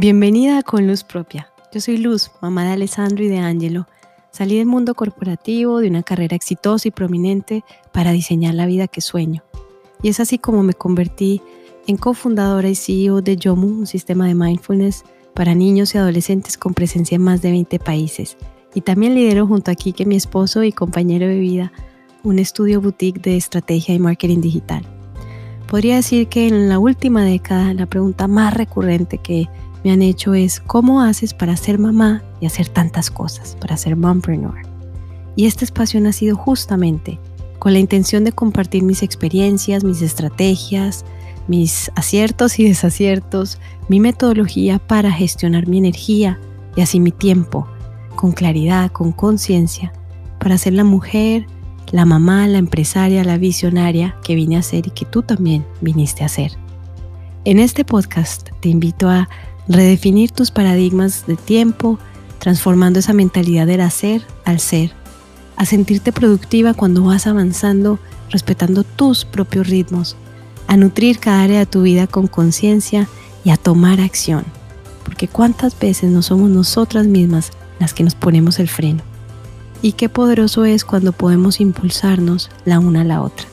Bienvenida Con Luz Propia. Yo soy Luz, mamá de Alessandro y de Angelo. Salí del mundo corporativo, de una carrera exitosa y prominente, para diseñar la vida que sueño. Y es así como me convertí en cofundadora y CEO de Yomu, un sistema de mindfulness para niños y adolescentes con presencia en más de 20 países. Y también lidero junto a Kike, mi esposo y compañero de vida, un estudio boutique de estrategia y marketing digital. Podría decir que en la última década la pregunta más recurrente que me han hecho es cómo haces para ser mamá y hacer tantas cosas, para ser mompreneur. Y este espacio ha nacido justamente con la intención de compartir mis experiencias, mis estrategias, mis aciertos y desaciertos, mi metodología para gestionar mi energía y así mi tiempo, con claridad, con conciencia, para ser la mujer, la mamá, la empresaria, la visionaria que vine a ser y que tú también viniste a ser. En este podcast te invito a redefinir tus paradigmas de tiempo, transformando esa mentalidad del hacer al ser, a sentirte productiva cuando vas avanzando, respetando tus propios ritmos, a nutrir cada área de tu vida con conciencia y a tomar acción, porque cuántas veces no somos nosotras mismas las que nos ponemos el freno. Y qué poderoso es cuando podemos impulsarnos la una a la otra.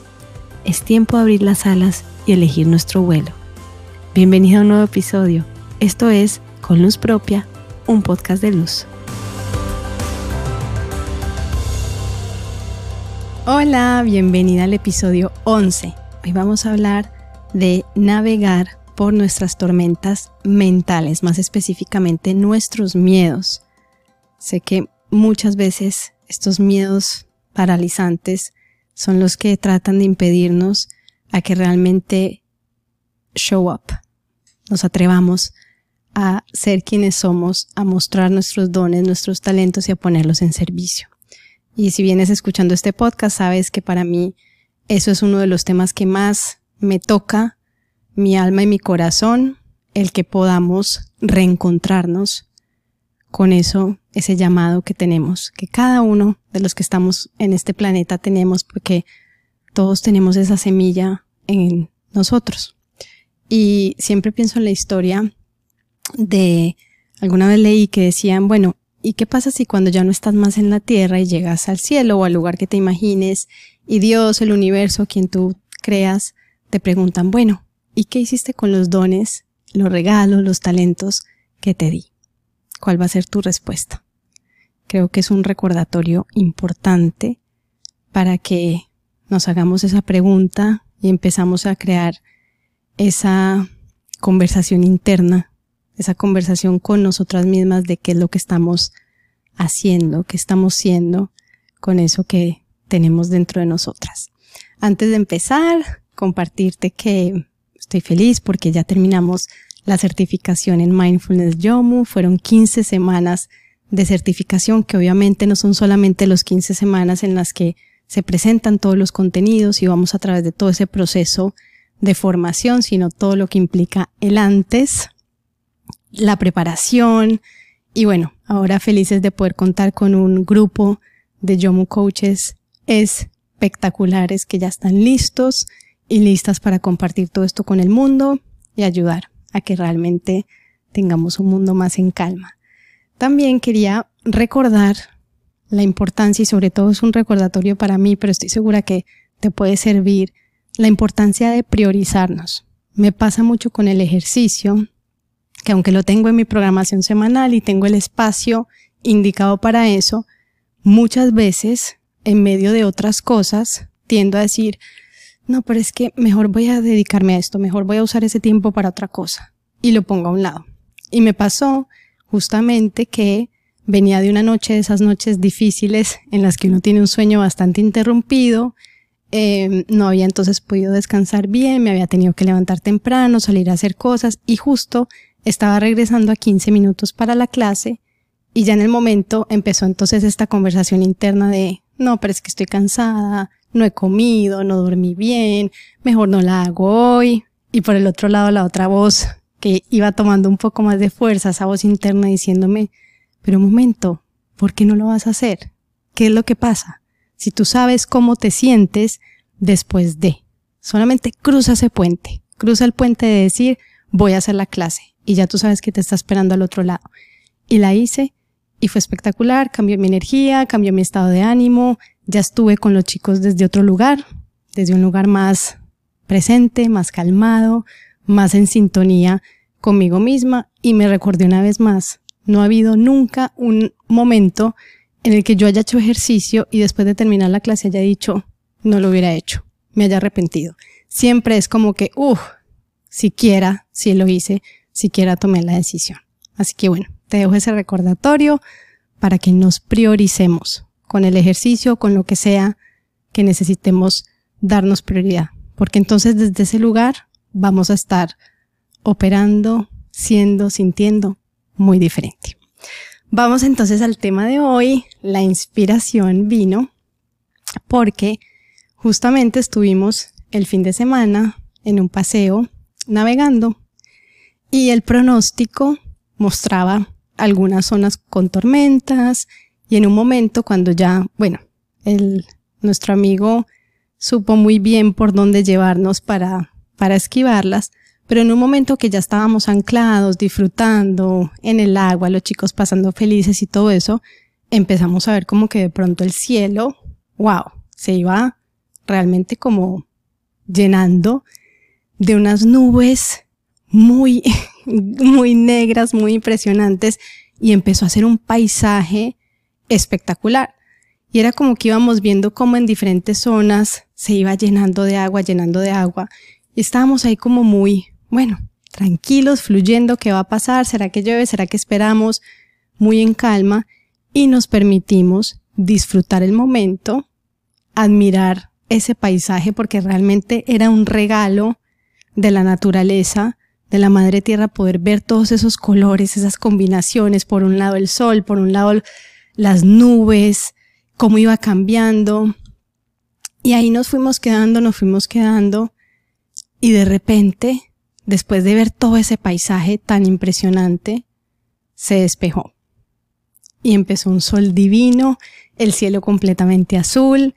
Es tiempo de abrir las alas y elegir nuestro vuelo. Bienvenido a un nuevo episodio esto es Con Luz Propia, un podcast de luz. Hola, bienvenida al episodio 11. Hoy vamos a hablar de navegar por nuestras tormentas mentales, más específicamente nuestros miedos. Sé que muchas veces estos miedos paralizantes son los que tratan de impedirnos a que realmente show up, nos atrevamos a ser quienes somos, a mostrar nuestros dones, nuestros talentos y a ponerlos en servicio. Y si vienes escuchando este podcast, sabes que para mí eso es uno de los temas que más me toca mi alma y mi corazón, el que podamos reencontrarnos con eso, ese llamado que tenemos, que cada uno de los que estamos en este planeta tenemos, porque todos tenemos esa semilla en nosotros. Y siempre pienso en la historia de, alguna vez leí que decían, bueno, ¿y qué pasa si cuando ya no estás más en la tierra y llegas al cielo o al lugar que te imagines y Dios, el universo, quien tú creas, te preguntan, bueno, ¿y qué hiciste con los dones, los regalos, los talentos que te di? ¿Cuál va a ser tu respuesta? Creo que es un recordatorio importante para que nos hagamos esa pregunta y empezamos a crear esa conversación interna esa conversación con nosotras mismas de qué es lo que estamos haciendo, qué estamos siendo con eso que tenemos dentro de nosotras. Antes de empezar, compartirte que estoy feliz porque ya terminamos la certificación en Mindfulness Yomu. Fueron 15 semanas de certificación que obviamente no son solamente los 15 semanas en las que se presentan todos los contenidos y vamos a través de todo ese proceso de formación, sino todo lo que implica el antes, la preparación y bueno, ahora felices de poder contar con un grupo de Yomu Coaches espectaculares que ya están listos y listas para compartir todo esto con el mundo y ayudar a que realmente tengamos un mundo más en calma. También quería recordar la importancia y sobre todo es un recordatorio para mí, pero estoy segura que te puede servir la importancia de priorizarnos. Me pasa mucho con el ejercicio que aunque lo tengo en mi programación semanal y tengo el espacio indicado para eso, muchas veces, en medio de otras cosas, tiendo a decir, no, pero es que mejor voy a dedicarme a esto, mejor voy a usar ese tiempo para otra cosa. Y lo pongo a un lado. Y me pasó justamente que venía de una noche de esas noches difíciles en las que uno tiene un sueño bastante interrumpido, eh, no había entonces podido descansar bien, me había tenido que levantar temprano, salir a hacer cosas y justo estaba regresando a 15 minutos para la clase y ya en el momento empezó entonces esta conversación interna de, no, pero es que estoy cansada, no he comido, no dormí bien, mejor no la hago hoy. Y por el otro lado la otra voz que iba tomando un poco más de fuerza, esa voz interna diciéndome, pero un momento, ¿por qué no lo vas a hacer? ¿Qué es lo que pasa? Si tú sabes cómo te sientes después de, solamente cruza ese puente, cruza el puente de decir, voy a hacer la clase, y ya tú sabes que te está esperando al otro lado. Y la hice y fue espectacular, cambió mi energía, cambió mi estado de ánimo, ya estuve con los chicos desde otro lugar, desde un lugar más presente, más calmado, más en sintonía conmigo misma y me recordé una vez más, no ha habido nunca un momento en el que yo haya hecho ejercicio y después de terminar la clase haya dicho, no lo hubiera hecho, me haya arrepentido. Siempre es como que, uff, siquiera, si lo hice, siquiera tomé la decisión. Así que bueno, te dejo ese recordatorio para que nos prioricemos con el ejercicio, con lo que sea que necesitemos darnos prioridad. Porque entonces desde ese lugar vamos a estar operando, siendo, sintiendo muy diferente. Vamos entonces al tema de hoy. La inspiración vino porque justamente estuvimos el fin de semana en un paseo navegando y el pronóstico mostraba algunas zonas con tormentas y en un momento cuando ya, bueno, el, nuestro amigo supo muy bien por dónde llevarnos para, para esquivarlas, pero en un momento que ya estábamos anclados, disfrutando en el agua, los chicos pasando felices y todo eso, empezamos a ver como que de pronto el cielo, wow, se iba realmente como llenando de unas nubes muy, muy negras, muy impresionantes y empezó a ser un paisaje espectacular. Y era como que íbamos viendo cómo en diferentes zonas se iba llenando de agua, llenando de agua. Y estábamos ahí como muy, bueno, tranquilos, fluyendo, ¿qué va a pasar? ¿Será que llueve? ¿Será que esperamos? Muy en calma y nos permitimos disfrutar el momento, admirar ese paisaje porque realmente era un regalo de la naturaleza, de la madre tierra, poder ver todos esos colores, esas combinaciones, por un lado el sol, por un lado las nubes, cómo iba cambiando. Y ahí nos fuimos quedando, nos fuimos quedando, y de repente, después de ver todo ese paisaje tan impresionante, se despejó. Y empezó un sol divino, el cielo completamente azul,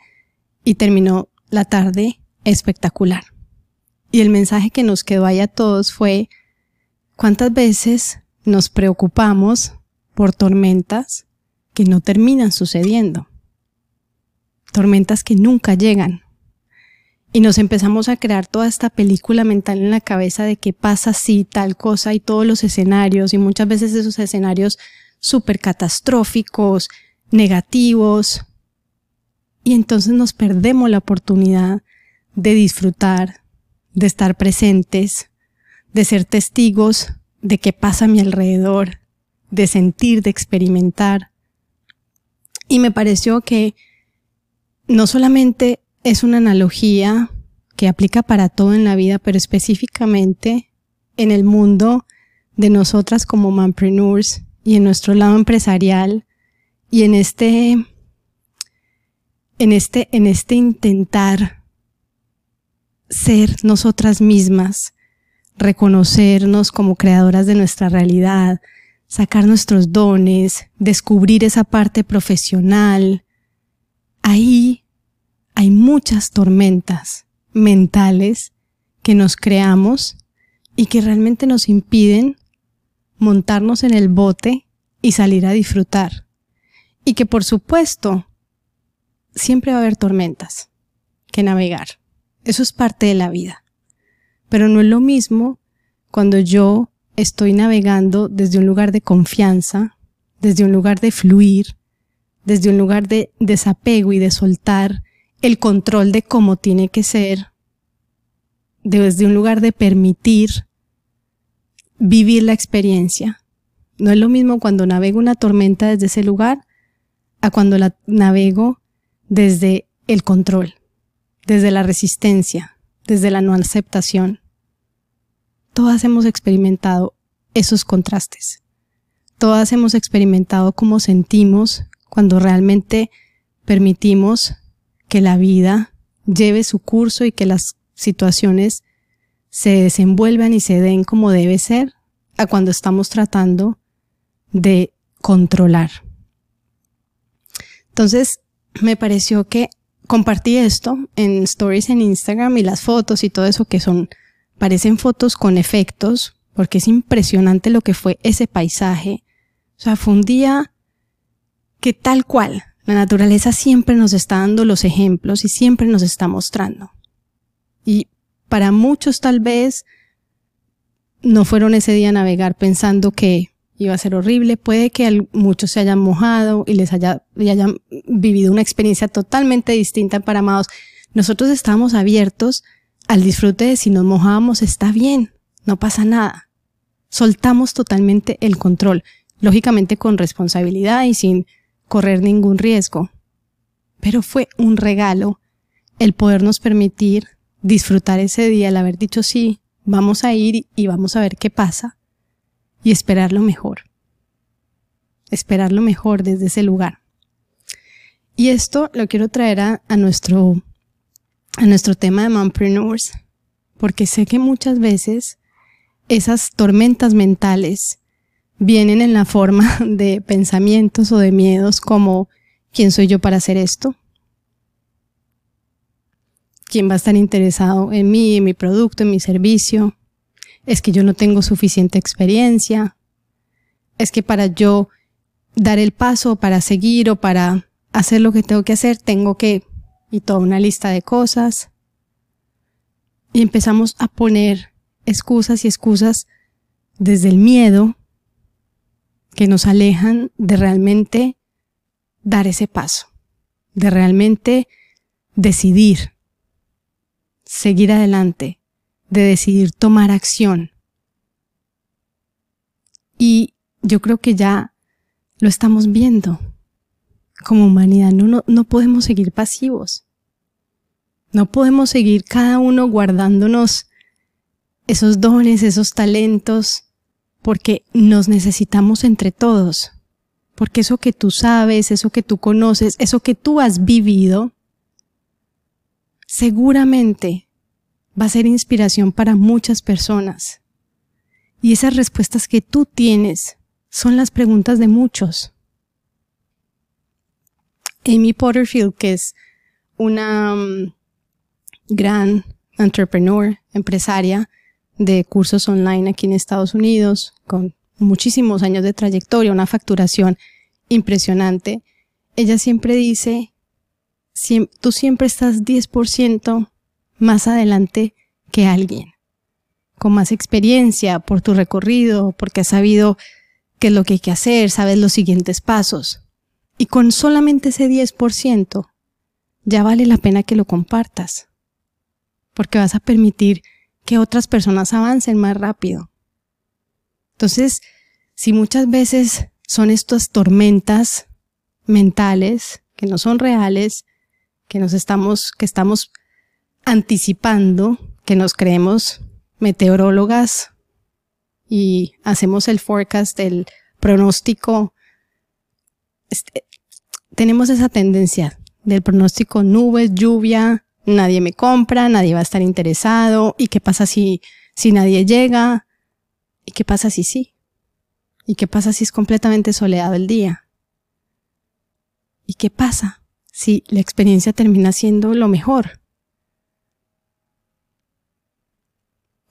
y terminó la tarde espectacular. Y el mensaje que nos quedó ahí a todos fue, ¿cuántas veces nos preocupamos por tormentas que no terminan sucediendo? Tormentas que nunca llegan. Y nos empezamos a crear toda esta película mental en la cabeza de qué pasa si tal cosa y todos los escenarios y muchas veces esos escenarios súper catastróficos, negativos. Y entonces nos perdemos la oportunidad de disfrutar, de estar presentes, de ser testigos de qué pasa a mi alrededor, de sentir, de experimentar. Y me pareció que no solamente es una analogía que aplica para todo en la vida, pero específicamente en el mundo de nosotras como manpreneurs y en nuestro lado empresarial y en este en este en este intentar ser nosotras mismas, reconocernos como creadoras de nuestra realidad, sacar nuestros dones, descubrir esa parte profesional. Ahí hay muchas tormentas mentales que nos creamos y que realmente nos impiden montarnos en el bote y salir a disfrutar. Y que por supuesto siempre va a haber tormentas que navegar. Eso es parte de la vida. Pero no es lo mismo cuando yo estoy navegando desde un lugar de confianza, desde un lugar de fluir, desde un lugar de desapego y de soltar el control de cómo tiene que ser, desde un lugar de permitir vivir la experiencia. No es lo mismo cuando navego una tormenta desde ese lugar a cuando la navego desde el control desde la resistencia, desde la no aceptación. Todas hemos experimentado esos contrastes. Todas hemos experimentado cómo sentimos cuando realmente permitimos que la vida lleve su curso y que las situaciones se desenvuelvan y se den como debe ser a cuando estamos tratando de controlar. Entonces, me pareció que compartí esto en stories en Instagram y las fotos y todo eso que son, parecen fotos con efectos, porque es impresionante lo que fue ese paisaje. O sea, fue un día que tal cual, la naturaleza siempre nos está dando los ejemplos y siempre nos está mostrando. Y para muchos tal vez no fueron ese día a navegar pensando que iba a ser horrible. Puede que muchos se hayan mojado y les haya, y hayan vivido una experiencia totalmente distinta para amados. Nosotros estamos abiertos al disfrute de si nos mojamos está bien, no pasa nada. Soltamos totalmente el control, lógicamente con responsabilidad y sin correr ningún riesgo. Pero fue un regalo el podernos permitir disfrutar ese día, el haber dicho sí, vamos a ir y vamos a ver qué pasa y esperar lo mejor. Esperar lo mejor desde ese lugar. Y esto lo quiero traer a, nuestro, a nuestro tema de mompreneurs, porque sé que muchas veces esas tormentas mentales vienen en la forma de pensamientos o de miedos como ¿quién soy yo para hacer esto? ¿Quién va a estar interesado en mí, en mi producto, en mi servicio? Es que yo no tengo suficiente experiencia. Es que para yo dar el paso, para seguir o para hacer lo que tengo que hacer, tengo que... y toda una lista de cosas. Y empezamos a poner excusas y excusas desde el miedo que nos alejan de realmente dar ese paso, de realmente decidir, seguir adelante, de decidir tomar acción. Y yo creo que ya lo estamos viendo. Como humanidad no, no, no podemos seguir pasivos. No podemos seguir cada uno guardándonos esos dones, esos talentos, porque nos necesitamos entre todos, porque eso que tú sabes, eso que tú conoces, eso que tú has vivido, seguramente va a ser inspiración para muchas personas. Y esas respuestas que tú tienes son las preguntas de muchos. Amy Potterfield, que es una um, gran entrepreneur, empresaria, de cursos online aquí en Estados Unidos, con muchísimos años de trayectoria, una facturación impresionante. Ella siempre dice, tú siempre estás 10% más adelante que alguien, con más experiencia por tu recorrido, porque has sabido qué es lo que hay que hacer, sabes los siguientes pasos. Y con solamente ese 10%, ya vale la pena que lo compartas, porque vas a permitir que otras personas avancen más rápido. Entonces, si muchas veces son estas tormentas mentales que no son reales, que nos estamos, que estamos anticipando, que nos creemos meteorólogas y hacemos el forecast, el pronóstico, este, tenemos esa tendencia del pronóstico nubes, lluvia, nadie me compra, nadie va a estar interesado, ¿y qué pasa si, si nadie llega? ¿Y qué pasa si sí? ¿Y qué pasa si es completamente soleado el día? ¿Y qué pasa si la experiencia termina siendo lo mejor?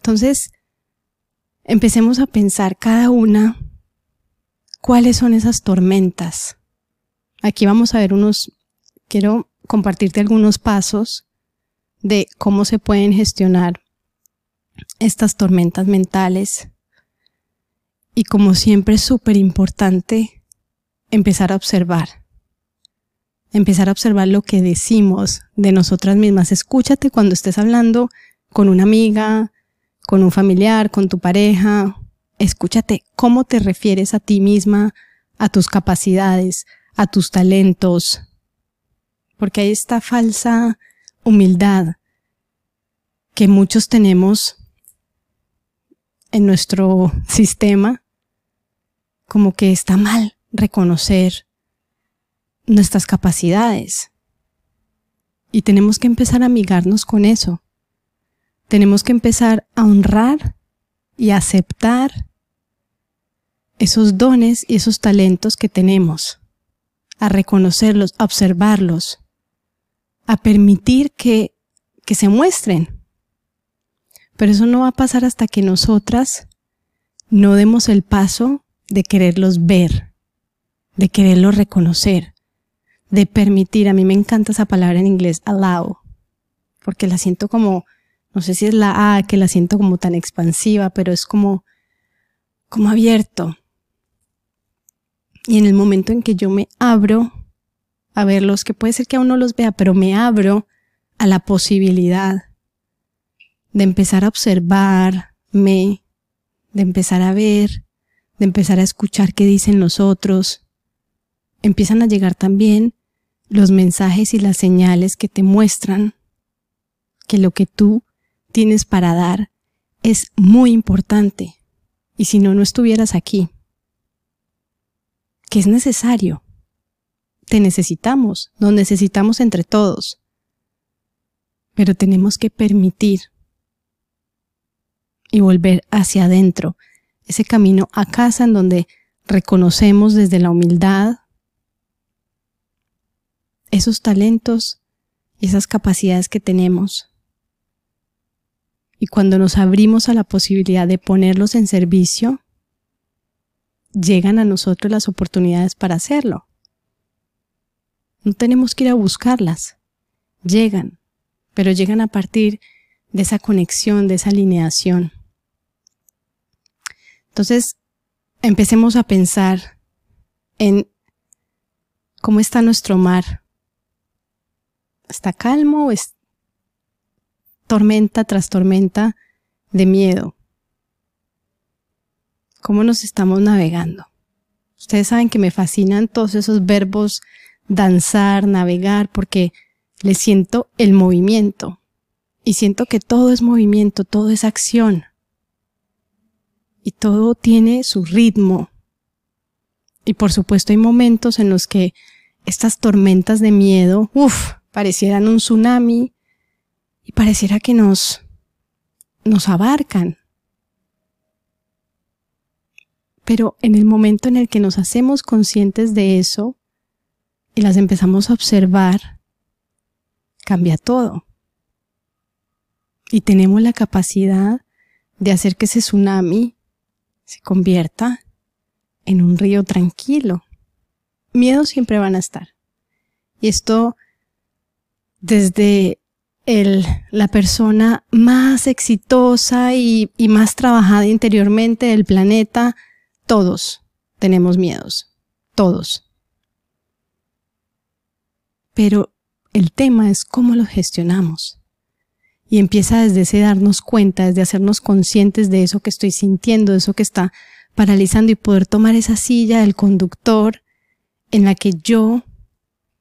Entonces, empecemos a pensar cada una cuáles son esas tormentas. Aquí vamos a ver unos, quiero compartirte algunos pasos de cómo se pueden gestionar estas tormentas mentales. Y como siempre es súper importante empezar a observar. Empezar a observar lo que decimos de nosotras mismas. Escúchate cuando estés hablando con una amiga, con un familiar, con tu pareja. Escúchate cómo te refieres a ti misma, a tus capacidades, a tus talentos. Porque hay esta falsa humildad que muchos tenemos en nuestro sistema, como que está mal reconocer nuestras capacidades. Y tenemos que empezar a amigarnos con eso. Tenemos que empezar a honrar y aceptar esos dones y esos talentos que tenemos, a reconocerlos, a observarlos, a permitir que, que se muestren. Pero eso no va a pasar hasta que nosotras no demos el paso de quererlos ver, de quererlos reconocer, de permitir, a mí me encanta esa palabra en inglés, allow, porque la siento como, no sé si es la A, que la siento como tan expansiva, pero es como, como abierto. Y en el momento en que yo me abro a verlos, que puede ser que aún no los vea, pero me abro a la posibilidad de empezar a observarme, de empezar a ver, de empezar a escuchar qué dicen los otros, empiezan a llegar también los mensajes y las señales que te muestran que lo que tú tienes para dar es muy importante. Y si no, no estuvieras aquí. Que es necesario. Te necesitamos, nos necesitamos entre todos. Pero tenemos que permitir y volver hacia adentro, ese camino a casa en donde reconocemos desde la humildad esos talentos y esas capacidades que tenemos. Y cuando nos abrimos a la posibilidad de ponerlos en servicio, llegan a nosotros las oportunidades para hacerlo. No tenemos que ir a buscarlas, llegan, pero llegan a partir de esa conexión, de esa alineación. Entonces, empecemos a pensar en cómo está nuestro mar. ¿Está calmo o es tormenta tras tormenta de miedo? ¿Cómo nos estamos navegando? Ustedes saben que me fascinan todos esos verbos danzar, navegar, porque le siento el movimiento. Y siento que todo es movimiento, todo es acción y todo tiene su ritmo. Y por supuesto hay momentos en los que estas tormentas de miedo, uff, parecieran un tsunami y pareciera que nos, nos abarcan. Pero en el momento en el que nos hacemos conscientes de eso y las empezamos a observar, cambia todo. Y tenemos la capacidad de hacer que ese tsunami se convierta en un río tranquilo. Miedos siempre van a estar. Y esto desde la persona más exitosa y, y más trabajada interiormente del planeta, todos tenemos miedos. Todos. Pero el tema es cómo los gestionamos. Y empieza desde ese darnos cuenta, desde hacernos conscientes de eso que estoy sintiendo, de eso que está paralizando y poder tomar esa silla del conductor en la que yo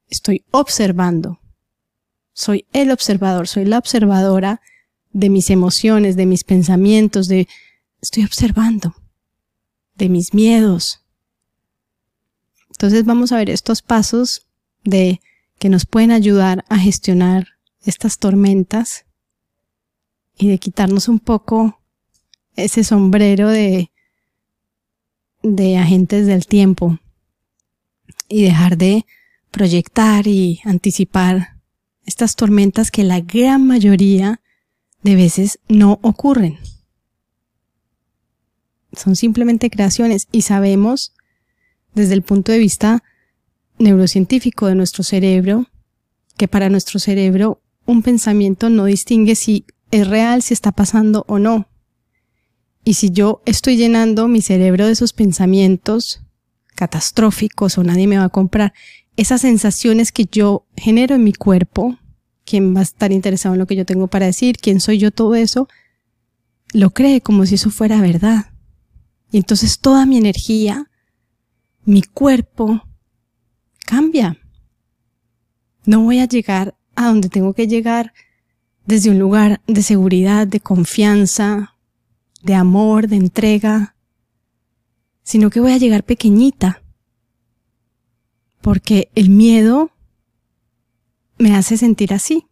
estoy observando. Soy el observador, soy la observadora de mis emociones, de mis pensamientos, de estoy observando, de mis miedos. Entonces vamos a ver estos pasos de que nos pueden ayudar a gestionar estas tormentas y de quitarnos un poco ese sombrero de, de agentes del tiempo y dejar de proyectar y anticipar estas tormentas que la gran mayoría de veces no ocurren. Son simplemente creaciones y sabemos desde el punto de vista neurocientífico de nuestro cerebro que para nuestro cerebro un pensamiento no distingue si es real, si está pasando o no. Y si yo estoy llenando mi cerebro de esos pensamientos catastróficos o nadie me va a comprar, esas sensaciones que yo genero en mi cuerpo, quién va a estar interesado en lo que yo tengo para decir, quién soy yo, todo eso, lo cree como si eso fuera verdad. Y entonces toda mi energía, mi cuerpo, cambia. No voy a llegar a donde tengo que llegar desde un lugar de seguridad, de confianza, de amor, de entrega, sino que voy a llegar pequeñita, porque el miedo me hace sentir así.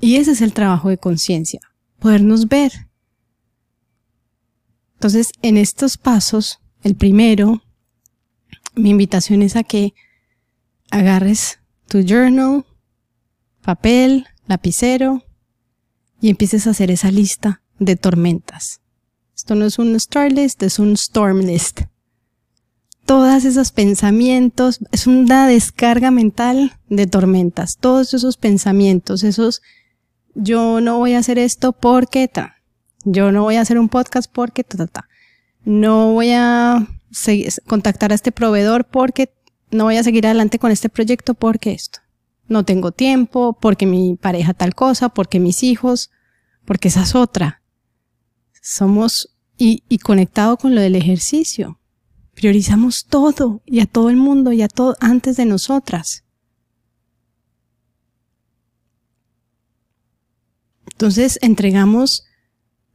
Y ese es el trabajo de conciencia, podernos ver. Entonces, en estos pasos, el primero, mi invitación es a que agarres tu journal, papel, lapicero y empieces a hacer esa lista de tormentas. Esto no es un star list, es un storm list. Todos esos pensamientos, es una descarga mental de tormentas. Todos esos pensamientos, esos, yo no voy a hacer esto porque ta. Yo no voy a hacer un podcast porque ta, ta, ta. No voy a contactar a este proveedor porque no voy a seguir adelante con este proyecto porque esto. No tengo tiempo, porque mi pareja tal cosa, porque mis hijos, porque esa es otra. Somos y, y conectado con lo del ejercicio. Priorizamos todo y a todo el mundo y a todo antes de nosotras. Entonces entregamos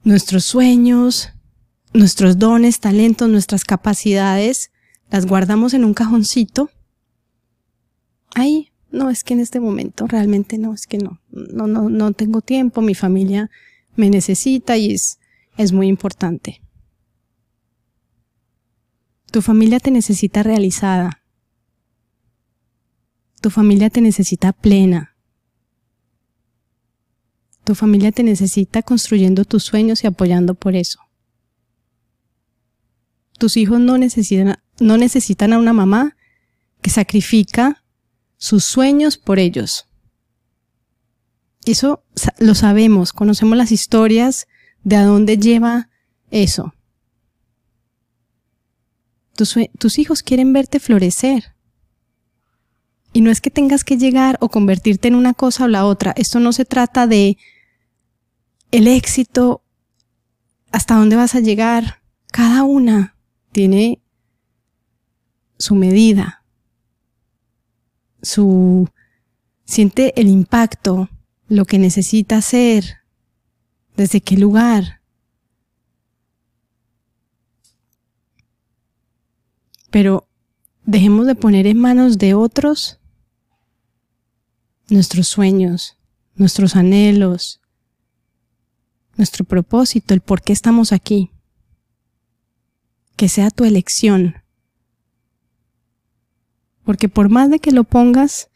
nuestros sueños, nuestros dones, talentos, nuestras capacidades, las guardamos en un cajoncito. Ahí, no, es que en este momento realmente no, es que no, no, no, no tengo tiempo, mi familia me necesita y es, es muy importante. Tu familia te necesita realizada. Tu familia te necesita plena. Tu familia te necesita construyendo tus sueños y apoyando por eso. Tus hijos no necesitan, a una mamá que sacrifica sus sueños por ellos. Eso lo sabemos, conocemos las historias de a dónde lleva eso. Tus, hijos quieren verte florecer. Y no es que tengas que llegar o convertirte en una cosa o la otra. Esto no se trata de el éxito, hasta dónde vas a llegar. Cada una tiene su medida, su siente el impacto, lo que necesita hacer, desde qué lugar. Pero dejemos de poner en manos de otros nuestros sueños, nuestros anhelos, nuestro propósito, el por qué estamos aquí que sea tu elección. Porque por más de que lo pongas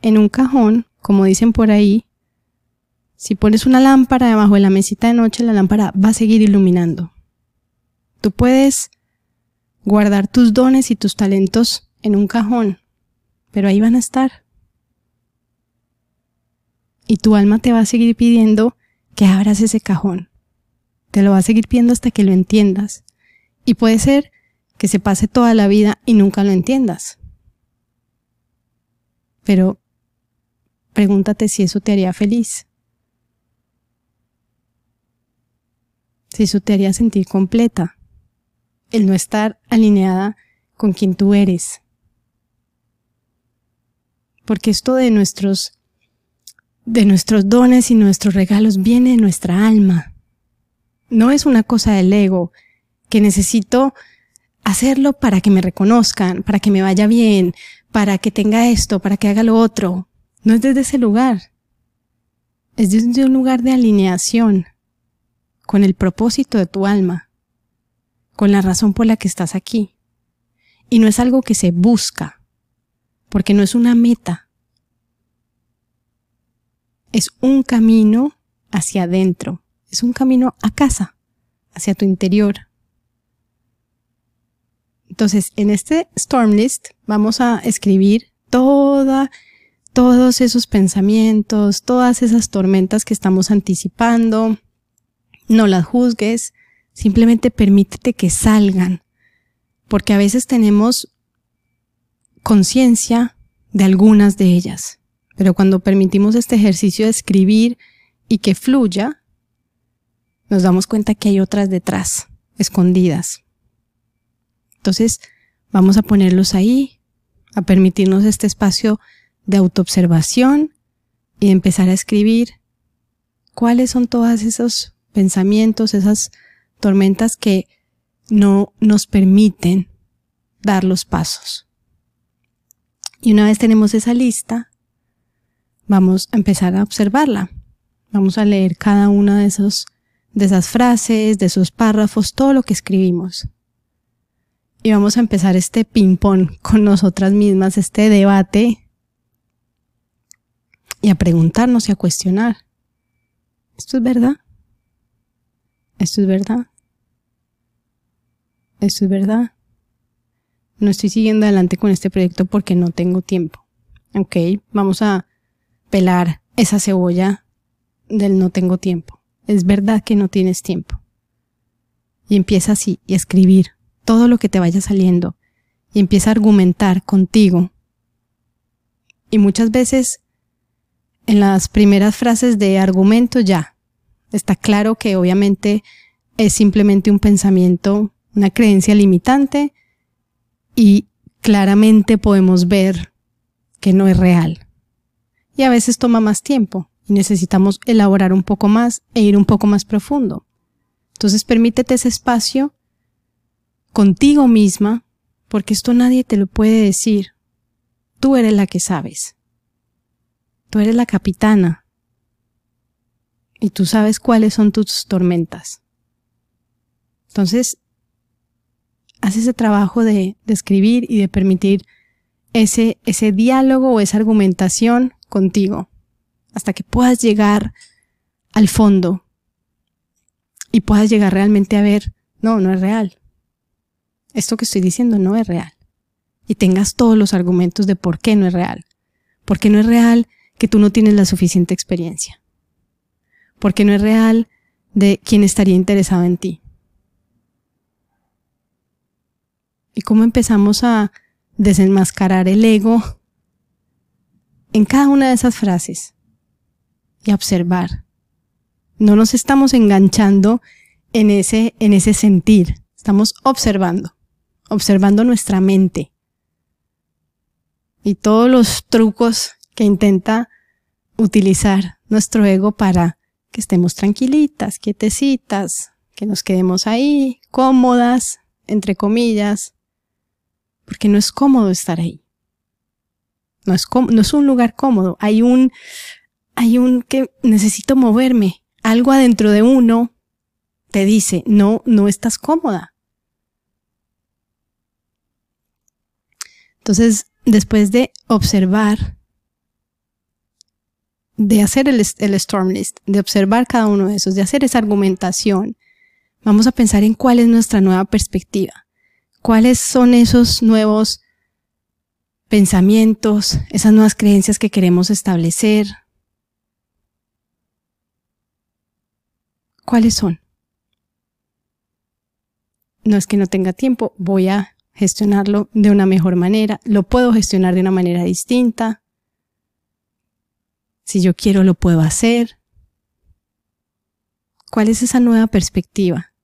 en un cajón, como dicen por ahí, si pones una lámpara debajo de la mesita de noche, la lámpara va a seguir iluminando. Tú puedes guardar tus dones y tus talentos en un cajón, pero ahí van a estar. Y tu alma te va a seguir pidiendo que abras ese cajón. Te lo va a seguir pidiendo hasta que lo entiendas. Y puede ser que se pase toda la vida y nunca lo entiendas. Pero pregúntate si eso te haría feliz. Si eso te haría sentir completa. El no estar alineada con quien tú eres. Porque esto de nuestros de nuestros dones y nuestros regalos viene de nuestra alma. No es una cosa del ego, que necesito hacerlo para que me reconozcan, para que me vaya bien, para que tenga esto, para que haga lo otro. No es desde ese lugar. Es desde un lugar de alineación con el propósito de tu alma, con la razón por la que estás aquí. Y no es algo que se busca, porque no es una meta. Es un camino hacia adentro, es un camino a casa, hacia tu interior. Entonces, en este Storm List vamos a escribir toda, todos esos pensamientos, todas esas tormentas que estamos anticipando. No las juzgues, simplemente permítete que salgan, porque a veces tenemos conciencia de algunas de ellas, pero cuando permitimos este ejercicio de escribir y que fluya, nos damos cuenta que hay otras detrás, escondidas. Entonces, vamos a ponerlos ahí, a permitirnos este espacio de autoobservación y empezar a escribir cuáles son todos esos pensamientos, esas tormentas que no nos permiten dar los pasos. Y una vez tenemos esa lista, vamos a empezar a observarla. Vamos a leer cada una de esos, de esas frases, de esos párrafos, todo lo que escribimos y vamos a empezar este ping-pong con nosotras mismas, este debate y a preguntarnos y a cuestionar. ¿Esto es verdad? ¿Esto es verdad? esto es verdad. No estoy siguiendo adelante con este proyecto porque no tengo tiempo. Ok, vamos a pelar esa cebolla del no tengo tiempo. Es verdad que no tienes tiempo. Y empieza así, y escribir todo lo que te vaya saliendo. Y empieza a argumentar contigo. Y muchas veces en las primeras frases de argumento ya está claro que obviamente es simplemente un pensamiento, una creencia limitante y claramente podemos ver que no es real. Y a veces toma más tiempo y necesitamos elaborar un poco más e ir un poco más profundo. Entonces permítete ese espacio contigo misma, porque esto nadie te lo puede decir. Tú eres la que sabes. Tú eres la capitana. Y tú sabes cuáles son tus tormentas. Entonces, haz ese trabajo de, de escribir y de permitir ese, ese diálogo o esa argumentación contigo hasta que puedas llegar al fondo y puedas llegar realmente a ver, no, no es real. Esto que estoy diciendo no es real. Y tengas todos los argumentos de por qué no es real. Porque no es real que tú no tienes la suficiente experiencia. Porque no es real de quién estaría interesado en ti. y cómo empezamos a desenmascarar el ego en cada una de esas frases y a observar. No nos estamos enganchando en ese, en ese sentir, estamos observando, observando nuestra mente y todos los trucos que intenta utilizar nuestro ego para que estemos tranquilitas, quietecitas, que nos quedemos ahí, cómodas, entre comillas, porque no es cómodo estar ahí. No es, no es un lugar cómodo. Hay un, hay un que necesito moverme. Algo adentro de uno te dice, no, no estás cómoda. Entonces, después de observar, de hacer el, storm list, de observar cada uno de esos, de hacer esa argumentación, vamos a pensar en cuál es nuestra nueva perspectiva cuáles son esos nuevos pensamientos, esas nuevas creencias que queremos establecer. ¿Cuáles son? No es que no tenga tiempo, voy a gestionarlo de una mejor manera, lo puedo gestionar de una manera distinta. Si yo quiero, lo puedo hacer. ¿Cuál es esa nueva perspectiva?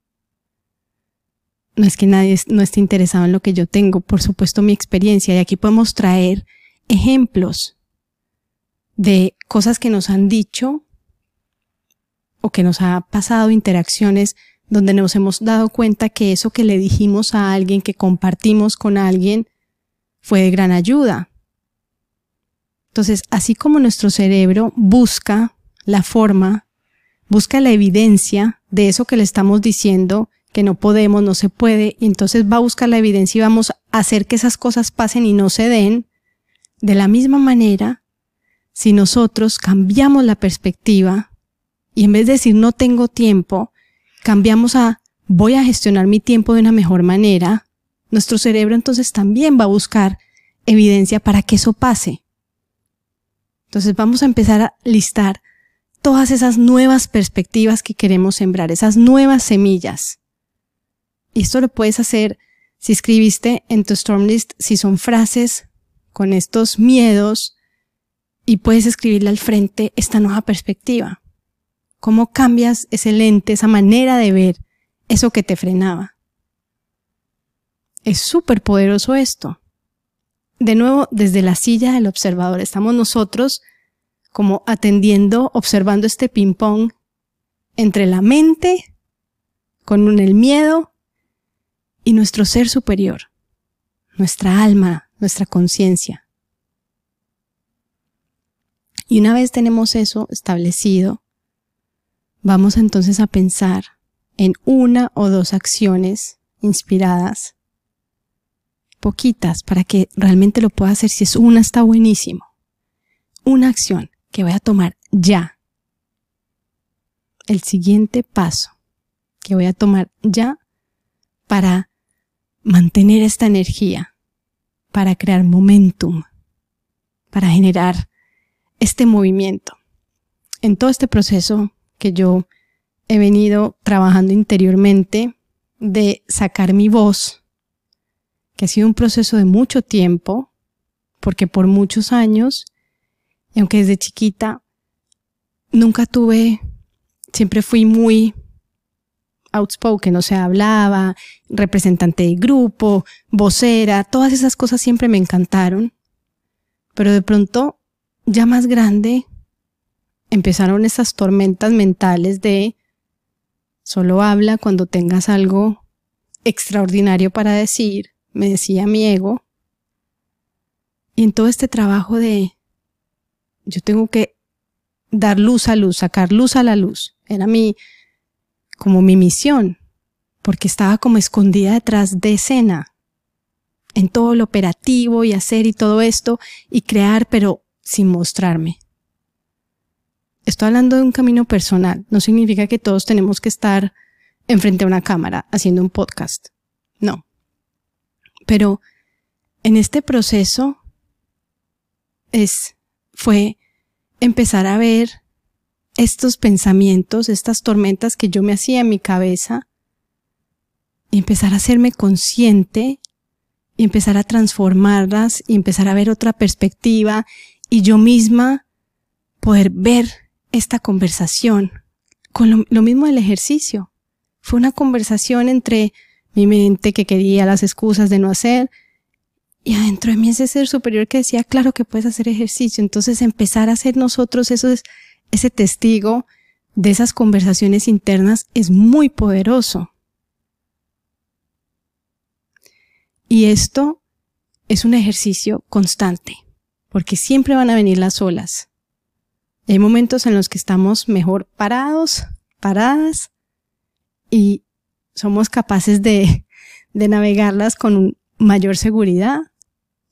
no es que nadie no esté interesado en lo que yo tengo, por supuesto mi experiencia, y aquí podemos traer ejemplos de cosas que nos han dicho o que nos ha pasado interacciones donde nos hemos dado cuenta que eso que le dijimos a alguien, que compartimos con alguien, fue de gran ayuda. Entonces, así como nuestro cerebro busca la forma, busca la evidencia de eso que le estamos diciendo que no podemos, no se puede, y entonces va a buscar la evidencia y vamos a hacer que esas cosas pasen y no se den. De la misma manera, si nosotros cambiamos la perspectiva y en vez de decir no tengo tiempo, cambiamos a voy a gestionar mi tiempo de una mejor manera, nuestro cerebro entonces también va a buscar evidencia para que eso pase. Entonces vamos a empezar a listar todas esas nuevas perspectivas que queremos sembrar, esas nuevas semillas. Y esto lo puedes hacer si escribiste en tu storm list, si son frases con estos miedos y puedes escribirle al frente esta nueva perspectiva. ¿Cómo cambias ese lente, esa manera de ver eso que te frenaba? Es súper poderoso esto. De nuevo, desde la silla del observador, estamos nosotros como atendiendo, observando este ping-pong entre la mente, con el miedo y nuestro ser superior, nuestra alma, nuestra conciencia. Y una vez tenemos eso establecido, vamos entonces a pensar en una o dos acciones inspiradas, poquitas, para que realmente lo pueda hacer. Si es una, está buenísimo. Una acción que voy a tomar ya. El siguiente paso que voy a tomar ya para mantener esta energía, para crear momentum, para generar este movimiento. En todo este proceso que yo he venido trabajando interiormente de sacar mi voz, que ha sido un proceso de mucho tiempo, porque por muchos años, y aunque desde chiquita nunca tuve, siempre fui muy outspoken, o sea, hablaba, representante de grupo, vocera, todas esas cosas siempre me encantaron. Pero de pronto, ya más grande, empezaron esas tormentas mentales de solo habla cuando tengas algo extraordinario para decir, me decía mi ego. Y en todo este trabajo de yo tengo que dar luz a luz, sacar luz a la luz, era mi como mi misión, porque estaba como escondida detrás de escena, en todo lo operativo y hacer y todo esto, y crear, pero sin mostrarme. Estoy hablando de un camino personal, no significa que todos tenemos que estar enfrente a una cámara haciendo un podcast. No. Pero en este proceso es, fue empezar a ver estos pensamientos, estas tormentas que yo me hacía en mi cabeza y empezar a hacerme consciente y empezar a transformarlas y empezar a ver otra perspectiva y yo misma poder ver esta conversación con lo, mismo del ejercicio. Fue una conversación entre mi mente que quería las excusas de no hacer y adentro de mí ese ser superior que decía, claro que puedes hacer ejercicio. Entonces empezar a hacer nosotros eso es ese testigo de esas conversaciones internas es muy poderoso. Y esto es un ejercicio constante, porque siempre van a venir las olas. Hay momentos en los que estamos mejor parados, paradas, y somos capaces de, de navegarlas con mayor seguridad.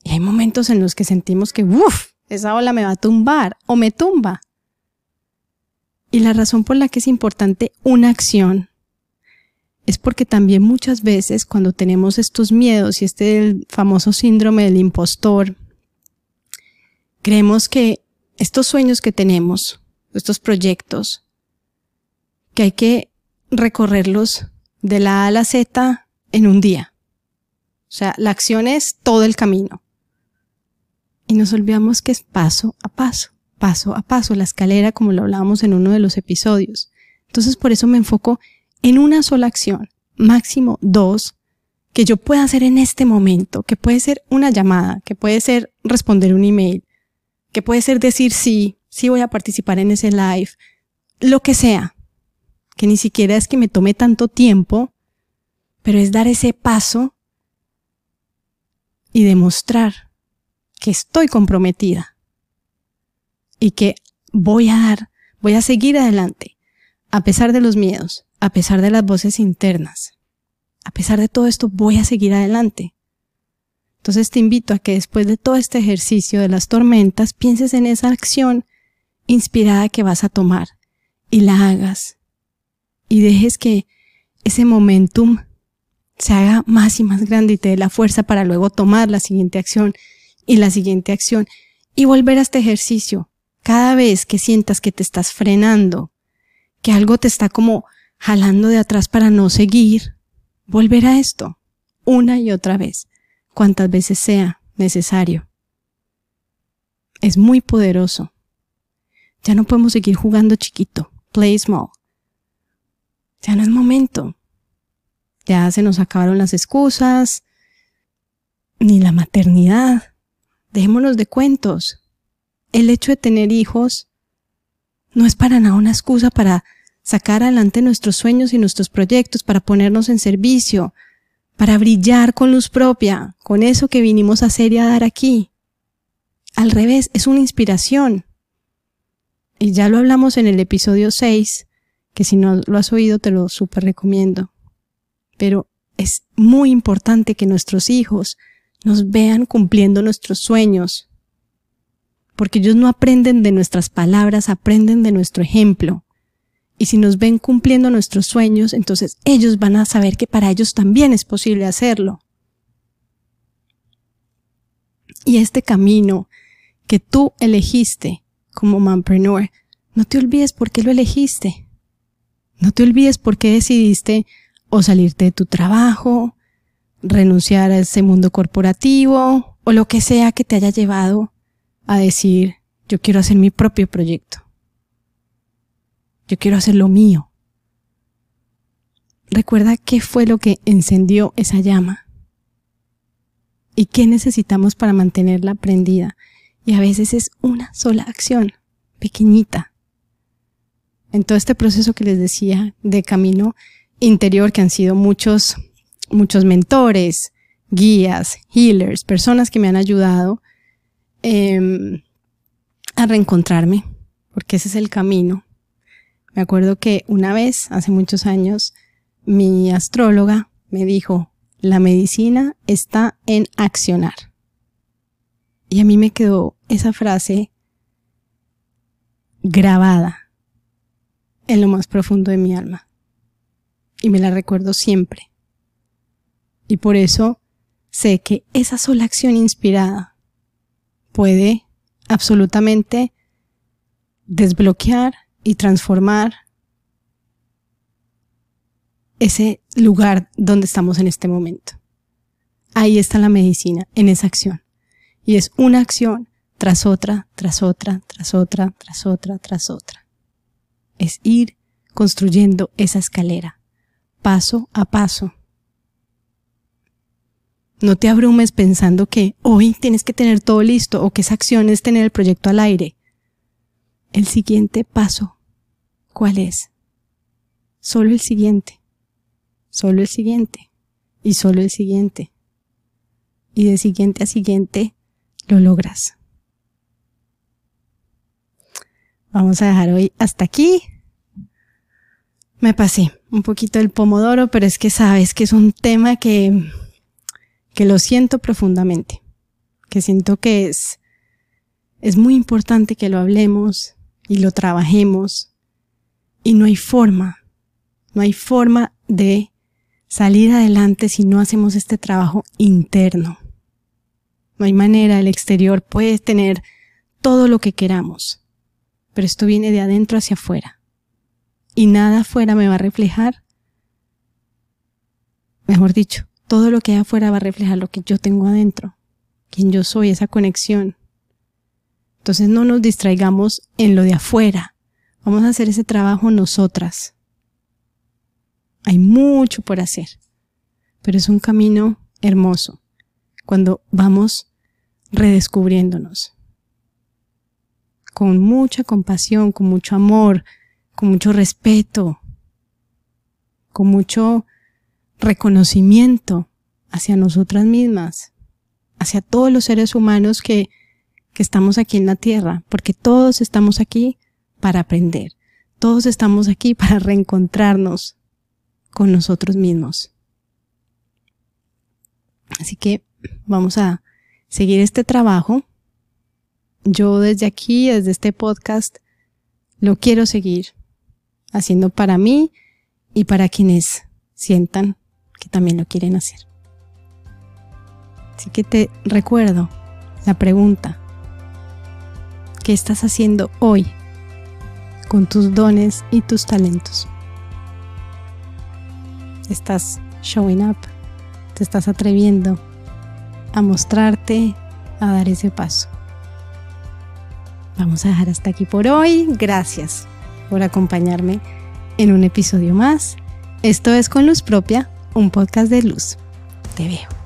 Y hay momentos en los que sentimos que, uff, esa ola me va a tumbar o me tumba. Y la razón por la que es importante una acción es porque también muchas veces cuando tenemos estos miedos y este famoso síndrome del impostor, creemos que estos sueños que tenemos, estos proyectos, que hay que recorrerlos de la A a la Z en un día. O sea, la acción es todo el camino. Y nos olvidamos que es paso a paso paso a paso, la escalera como lo hablábamos en uno de los episodios. Entonces por eso me enfoco en una sola acción, máximo dos, que yo pueda hacer en este momento, que puede ser una llamada, que puede ser responder un email, que puede ser decir sí, sí voy a participar en ese live, lo que sea, que ni siquiera es que me tome tanto tiempo, pero es dar ese paso y demostrar que estoy comprometida y que voy a dar, voy a seguir adelante, a pesar de los miedos, a pesar de las voces internas. A pesar de todo esto, voy a seguir adelante. Entonces te invito a que después de todo este ejercicio de las tormentas, pienses en esa acción inspirada que vas a tomar y la hagas. Y dejes que ese momentum se haga más y más grande y te dé la fuerza para luego tomar la siguiente acción y la siguiente acción y volver a este ejercicio cada vez que sientas que te estás frenando, que algo te está como jalando de atrás para no seguir, volver a esto una y otra vez, cuantas veces sea necesario. Es muy poderoso. Ya no podemos seguir jugando chiquito, play small. Ya no es momento. Ya se nos acabaron las excusas, ni la maternidad. Dejémonos de cuentos el hecho de tener hijos no es para nada una excusa para sacar adelante nuestros sueños y nuestros proyectos, para ponernos en servicio, para brillar con luz propia, con eso que vinimos a hacer y a dar aquí. Al revés, es una inspiración. Y ya lo hablamos en el episodio 6, que si no lo has oído te lo súper recomiendo. Pero es muy importante que nuestros hijos nos vean cumpliendo nuestros sueños, porque ellos no aprenden de nuestras palabras, aprenden de nuestro ejemplo. Y si nos ven cumpliendo nuestros sueños, entonces ellos van a saber que para ellos también es posible hacerlo. Y este camino que tú elegiste como manpreneur, no te olvides por qué lo elegiste. No te olvides por qué decidiste o salirte de tu trabajo, renunciar a ese mundo corporativo o lo que sea que te haya llevado a decir, yo quiero hacer mi propio proyecto. Yo quiero hacer lo mío. Recuerda qué fue lo que encendió esa llama y qué necesitamos para mantenerla prendida. Y a veces es una sola acción, pequeñita. En todo este proceso que les decía de camino interior, que han sido muchos, muchos mentores, guías, healers, personas que me han ayudado em, a reencontrarme, porque ese es el camino. Me acuerdo que una vez, hace muchos años, mi astróloga me dijo, la medicina está en accionar. Y a mí me quedó esa frase grabada en lo más profundo de mi alma. Y me la recuerdo siempre. Y por eso sé que esa sola acción inspirada puede absolutamente desbloquear y transformar ese lugar donde estamos en este momento. Ahí está la medicina, en esa acción. Y es una acción tras otra, tras otra, tras otra, tras otra, tras otra. Es ir construyendo esa escalera, paso a paso. No te abrumes pensando que hoy tienes que tener todo listo o que esa acción es tener el proyecto al aire. El siguiente paso, ¿cuál es? Solo el siguiente solo el siguiente y solo el siguiente. Y de siguiente a siguiente lo logras. Vamos a dejar hoy hasta aquí. Me pasé un poquito el pomodoro, pero es que sabes que es un tema que, que lo siento profundamente, que siento que es, es muy importante que lo hablemos y lo trabajemos y no hay forma, no hay forma de salir adelante si no hacemos este trabajo interno. No hay manera, el exterior puede tener todo lo que queramos, pero esto viene de adentro hacia afuera. Y nada afuera me va a reflejar, mejor dicho, todo lo que hay afuera va a reflejar lo que yo tengo adentro, quien yo soy, esa conexión. Entonces no nos distraigamos en lo de afuera, vamos a hacer ese trabajo nosotras. Hay mucho por hacer, pero es un camino hermoso cuando vamos redescubriéndonos con mucha compasión, con mucho amor, con mucho respeto, con mucho reconocimiento hacia nosotras mismas, hacia todos los seres humanos que, que estamos aquí en la tierra, porque todos estamos aquí para aprender, todos estamos aquí para reencontrarnos, con nosotros mismos. Así que vamos a seguir este trabajo. Yo desde aquí, desde este podcast, lo quiero seguir haciendo para mí y para quienes sientan que también lo quieren hacer. Así que te recuerdo la pregunta, ¿qué estás haciendo hoy con tus dones y tus talentos? estás showing up, te estás atreviendo a mostrarte, a dar ese paso. Vamos a dejar hasta aquí por hoy. Gracias por acompañarme en un episodio más. Esto es Con Luz Propia, un podcast de luz. Te veo.